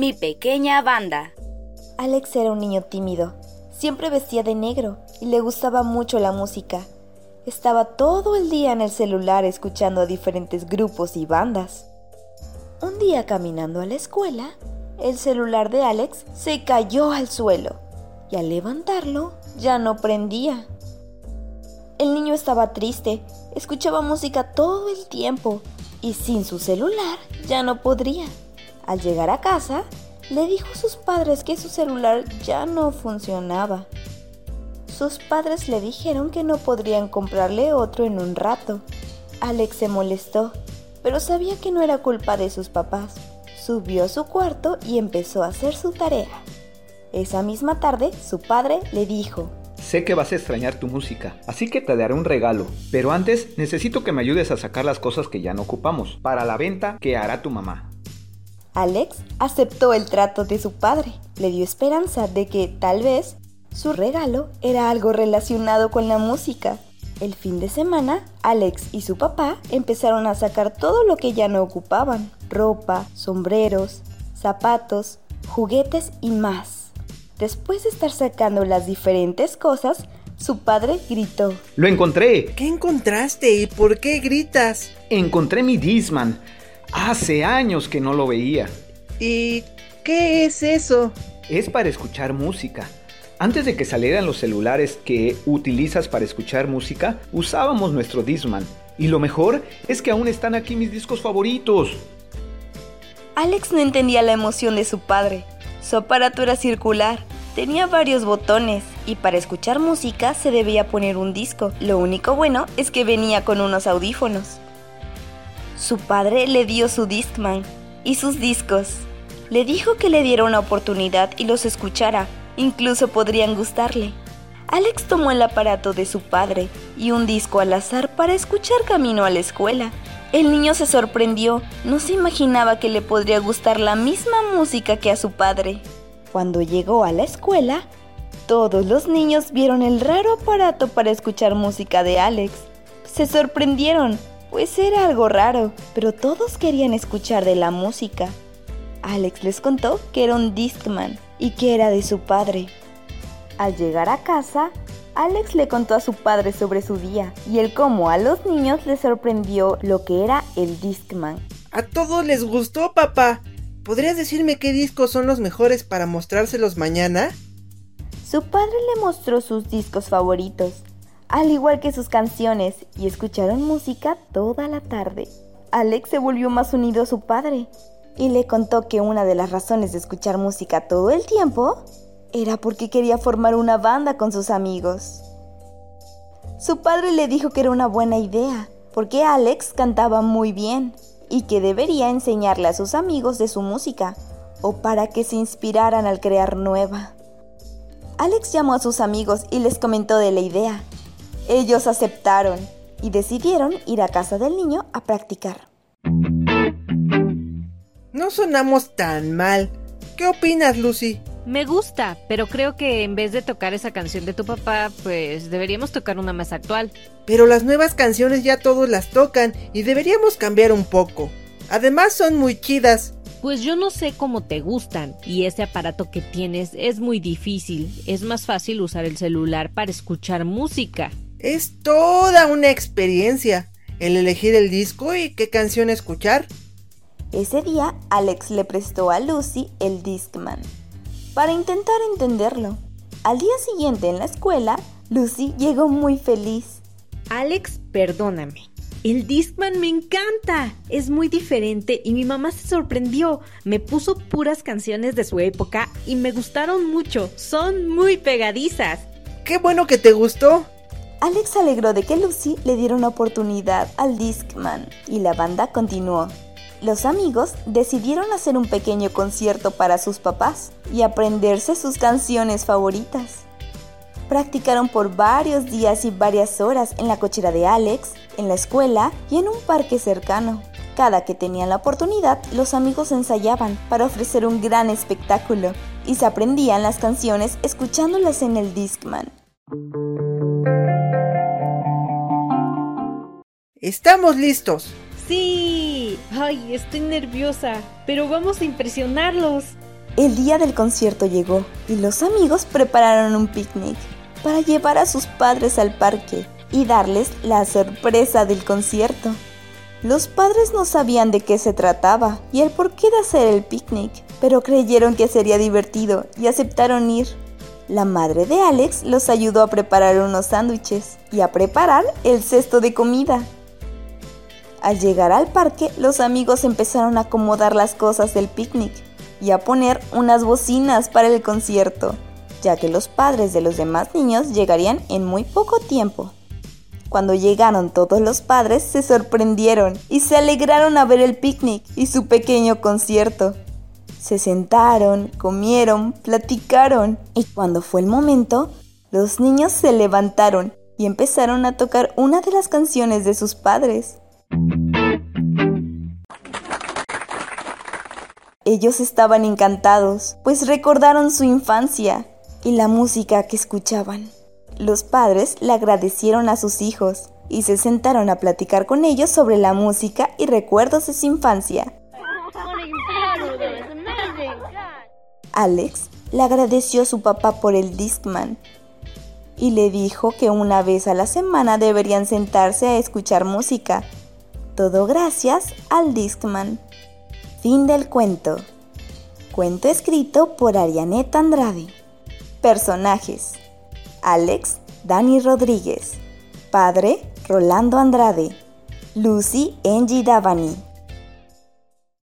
Mi pequeña banda. Alex era un niño tímido. Siempre vestía de negro y le gustaba mucho la música. Estaba todo el día en el celular escuchando a diferentes grupos y bandas. Un día caminando a la escuela, el celular de Alex se cayó al suelo y al levantarlo ya no prendía. El niño estaba triste, escuchaba música todo el tiempo y sin su celular ya no podría. Al llegar a casa, le dijo a sus padres que su celular ya no funcionaba. Sus padres le dijeron que no podrían comprarle otro en un rato. Alex se molestó, pero sabía que no era culpa de sus papás. Subió a su cuarto y empezó a hacer su tarea. Esa misma tarde, su padre le dijo, Sé que vas a extrañar tu música, así que te daré un regalo. Pero antes necesito que me ayudes a sacar las cosas que ya no ocupamos para la venta que hará tu mamá. Alex aceptó el trato de su padre. Le dio esperanza de que tal vez su regalo era algo relacionado con la música. El fin de semana, Alex y su papá empezaron a sacar todo lo que ya no ocupaban. Ropa, sombreros, zapatos, juguetes y más. Después de estar sacando las diferentes cosas, su padre gritó. ¡Lo encontré! ¿Qué encontraste y por qué gritas? Encontré mi Disman. Hace años que no lo veía. ¿Y qué es eso? Es para escuchar música. Antes de que salieran los celulares que utilizas para escuchar música, usábamos nuestro Disman. Y lo mejor es que aún están aquí mis discos favoritos. Alex no entendía la emoción de su padre. Su aparato era circular, tenía varios botones y para escuchar música se debía poner un disco. Lo único bueno es que venía con unos audífonos. Su padre le dio su Discman y sus discos. Le dijo que le diera una oportunidad y los escuchara, incluso podrían gustarle. Alex tomó el aparato de su padre y un disco al azar para escuchar camino a la escuela. El niño se sorprendió, no se imaginaba que le podría gustar la misma música que a su padre. Cuando llegó a la escuela, todos los niños vieron el raro aparato para escuchar música de Alex. Se sorprendieron, pues era algo raro, pero todos querían escuchar de la música. Alex les contó que era un Discman y que era de su padre. Al llegar a casa, Alex le contó a su padre sobre su día y el cómo a los niños les sorprendió lo que era el Discman. A todos les gustó, papá. ¿Podrías decirme qué discos son los mejores para mostrárselos mañana? Su padre le mostró sus discos favoritos, al igual que sus canciones, y escucharon música toda la tarde. Alex se volvió más unido a su padre y le contó que una de las razones de escuchar música todo el tiempo era porque quería formar una banda con sus amigos. Su padre le dijo que era una buena idea, porque Alex cantaba muy bien y que debería enseñarle a sus amigos de su música, o para que se inspiraran al crear nueva. Alex llamó a sus amigos y les comentó de la idea. Ellos aceptaron y decidieron ir a casa del niño a practicar. No sonamos tan mal. ¿Qué opinas, Lucy? Me gusta, pero creo que en vez de tocar esa canción de tu papá, pues deberíamos tocar una más actual. Pero las nuevas canciones ya todos las tocan y deberíamos cambiar un poco. Además son muy chidas. Pues yo no sé cómo te gustan y ese aparato que tienes es muy difícil. Es más fácil usar el celular para escuchar música. Es toda una experiencia el elegir el disco y qué canción escuchar. Ese día Alex le prestó a Lucy el Discman para intentar entenderlo. Al día siguiente en la escuela, Lucy llegó muy feliz. Alex, perdóname. El Discman me encanta. Es muy diferente y mi mamá se sorprendió. Me puso puras canciones de su época y me gustaron mucho. Son muy pegadizas. ¡Qué bueno que te gustó! Alex alegró de que Lucy le diera una oportunidad al Discman y la banda continuó. Los amigos decidieron hacer un pequeño concierto para sus papás y aprenderse sus canciones favoritas. Practicaron por varios días y varias horas en la cochera de Alex, en la escuela y en un parque cercano. Cada que tenían la oportunidad, los amigos ensayaban para ofrecer un gran espectáculo y se aprendían las canciones escuchándolas en el Discman. Estamos listos. Sí. Ay, estoy nerviosa, pero vamos a impresionarlos. El día del concierto llegó y los amigos prepararon un picnic para llevar a sus padres al parque y darles la sorpresa del concierto. Los padres no sabían de qué se trataba y el porqué de hacer el picnic, pero creyeron que sería divertido y aceptaron ir. La madre de Alex los ayudó a preparar unos sándwiches y a preparar el cesto de comida. Al llegar al parque, los amigos empezaron a acomodar las cosas del picnic y a poner unas bocinas para el concierto, ya que los padres de los demás niños llegarían en muy poco tiempo. Cuando llegaron todos los padres se sorprendieron y se alegraron a ver el picnic y su pequeño concierto. Se sentaron, comieron, platicaron y cuando fue el momento, los niños se levantaron y empezaron a tocar una de las canciones de sus padres. Ellos estaban encantados, pues recordaron su infancia y la música que escuchaban. Los padres le agradecieron a sus hijos y se sentaron a platicar con ellos sobre la música y recuerdos de su infancia. Alex le agradeció a su papá por el Discman y le dijo que una vez a la semana deberían sentarse a escuchar música. Todo gracias al Discman. Fin del cuento. Cuento escrito por Arianet Andrade. Personajes. Alex Dani Rodríguez. Padre Rolando Andrade. Lucy Angie Davani.